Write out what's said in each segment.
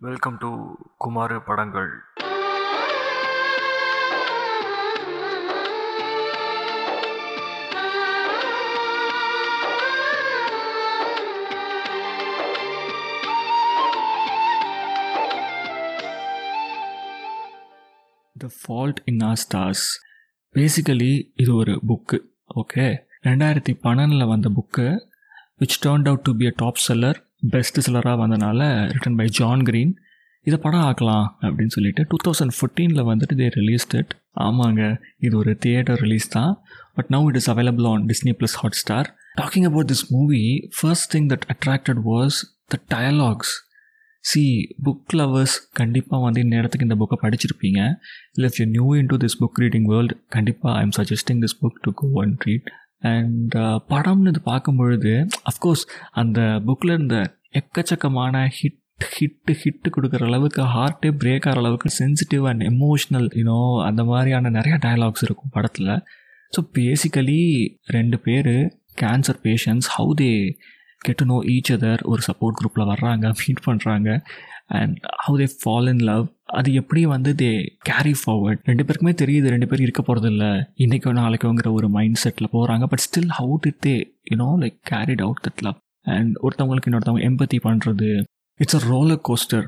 Welcome to Kumar படங்கள் the fault in our stars basically இது ஒரு புக்கு ஓகே ரெண்டாயிரத்தி பன்னெண்டில் வந்த book which turned out to be a top seller best செல்லராக வந்தனால ரிட்டன் பை ஜான் கிரீன் இதை படம் ஆக்கலாம் அப்படின்னு சொல்லிட்டு டூ தௌசண்ட் ஃபோர்டீனில் வந்துட்டு தே ரிலீஸ்ட் இட் ஆமாங்க இது ஒரு தியேட்டர் ரிலீஸ் தான். But now it is available on Disney plus Hotstar talking about this movie first thing that attracted was the dialogues see book lovers கண்டிப்பாக வந்து இந்த இடத்துக்கு இந்த புக்கை படிச்சிருப்பீங்க. இல்லை if you new into this book reading world கண்டிப்பாக I am suggesting this book to go and read and uh, படம்னு இது பார்க்கும் பொழுது அஃப்கோர்ஸ் அந்த புக்கில் இருந்த எக்கச்சக்கமான ஹிட் ஹிட்டு ஹிட்டு கொடுக்குற அளவுக்கு ஹார்ட்டே பிரேக் ஆகிற அளவுக்கு சென்சிட்டிவ் அண்ட் எமோஷ்னல் யூனோ அந்த மாதிரியான நிறைய டயலாக்ஸ் இருக்கும் படத்தில். ஸோ பேசிக்கலி ரெண்டு பேர் cancer patients how they get to know each other ஒரு சப்போர்ட் குரூப்பில் வர்றாங்க மீட் பண்ணுறாங்க and how they fall in love அது எப்படி வந்து தே கேரி ஃபார்வர்ட் ரெண்டு பேருக்குமே தெரியுது ரெண்டு பேரும் இருக்க போகிறது இல்லை இன்றைக்கோ நாளைக்கோங்கிற ஒரு மைண்ட் செட்டில் போகிறாங்க but still how did they you know like carried out that love and ஒருத்தவங்களுக்கு இன்னொருத்தவங்க எம்பத்தி பண்ணுறது இட்ஸ் அ ரோலர் கோஸ்டர்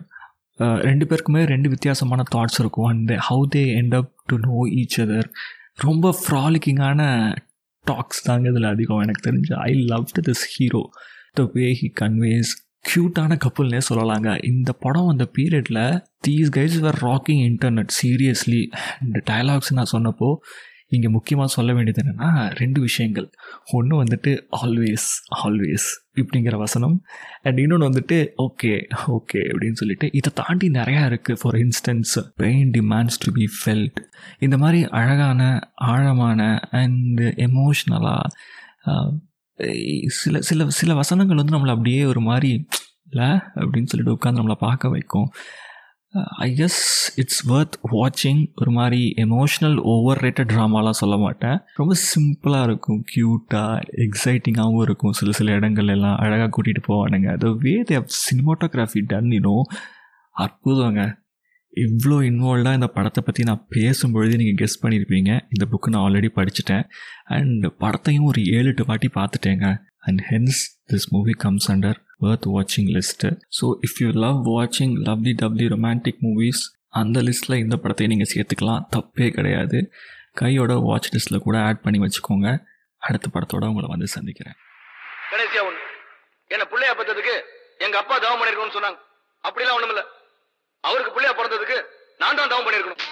ரெண்டு பேருக்குமே ரெண்டு வித்தியாசமான தாட்ஸ் இருக்கும் and how they end up to know each other ரொம்ப ஃப்ராலிக்கிங்கான டாக்ஸ் தாங்க இதில் அதிகம் எனக்கு தெரிஞ்சு. I love this hero the way he conveys க்யூட்டான கப்புள்னே சொல்லலாங்க. இந்த படம் அந்த பீரியடில் these guys were rocking internet seriously இந்த டயலாக்ஸ் நான் சொன்னப்போ இங்கே முக்கியமாக சொல்ல வேண்டியது என்னென்னா ரெண்டு விஷயங்கள். ஒன்று வந்துட்டு ஆல்வேஸ் ஆல்வேஸ் இப்படிங்கிற வசனம். அண்ட் இன்னொன்று வந்துட்டு ஓகே ஓகே அப்படின்னு சொல்லிட்டு இதை தாண்டி நிறையா இருக்குது for instance pain demands to be felt இந்த மாதிரி அழகான ஆழமான அண்டு எமோஷ்னலாக சில சில சில வசனங்கள் வந்து நம்மளை அப்படியே ஒரு மாதிரி இல்லை அப்படின்னு சொல்லிட்டு உட்காந்து நம்மளை பார்க்க வைக்கும். ஐ கெஸ் இட்ஸ் ஒர்த் வாட்சிங் ஒரு மாதிரி எமோஷ்னல் ஓவர் ரேட்டட் ட்ராமாலாம் சொல்ல மாட்டேன். ரொம்ப சிம்பிளாக இருக்கும் க்யூட்டாக எக்ஸைட்டிங்காகவும் இருக்கும். சில சில இடங்கள் எல்லாம் அழகாக கூட்டிகிட்டு போவானுங்க. த வே தே சினிமாட்டோகிராஃபி டன் இன்னும் அற்புதங்க. இவ்வளோ இன்வால்வ்டாக இந்த படத்தை பற்றி நான் பேசும்பொழுது நீங்கள் கெஸ் பண்ணியிருப்பீங்க இந்த புக்கு நான் ஆல்ரெடி படிச்சுட்டேன். அண்ட் படத்தையும் ஒரு ஏழு எட்டு வாட்டி பார்த்துட்டேங்க. And hence this movie comes under worth வாட்சிங் list so if you love வாட்சிங் லவ்லி டவ்லி ரொமான்டிக் மூவிஸ் அந்த லிஸ்ட்டில் இந்த படத்தை நீங்கள் சேர்த்துக்கலாம். தப்பே கிடையாது. கையோட வாட்ச் லிஸ்ட்டில் கூட ஆட் பண்ணி வச்சுக்கோங்க. அடுத்த படத்தோட உங்களை வந்து சந்திக்கிறேன். கடைசியா ஒண்ணு. என்ன பிள்ளையா பார்த்ததுக்கு எங்கள் அப்பா தவம் பண்ணியிருக்கோன்னு சொன்னாங்க. அப்படிலாம் ஒண்ணுமில்ல. அவருக்கு பிள்ளையா பிறந்ததுக்கு நான் தான் தவம் பண்ணிருக்கணும்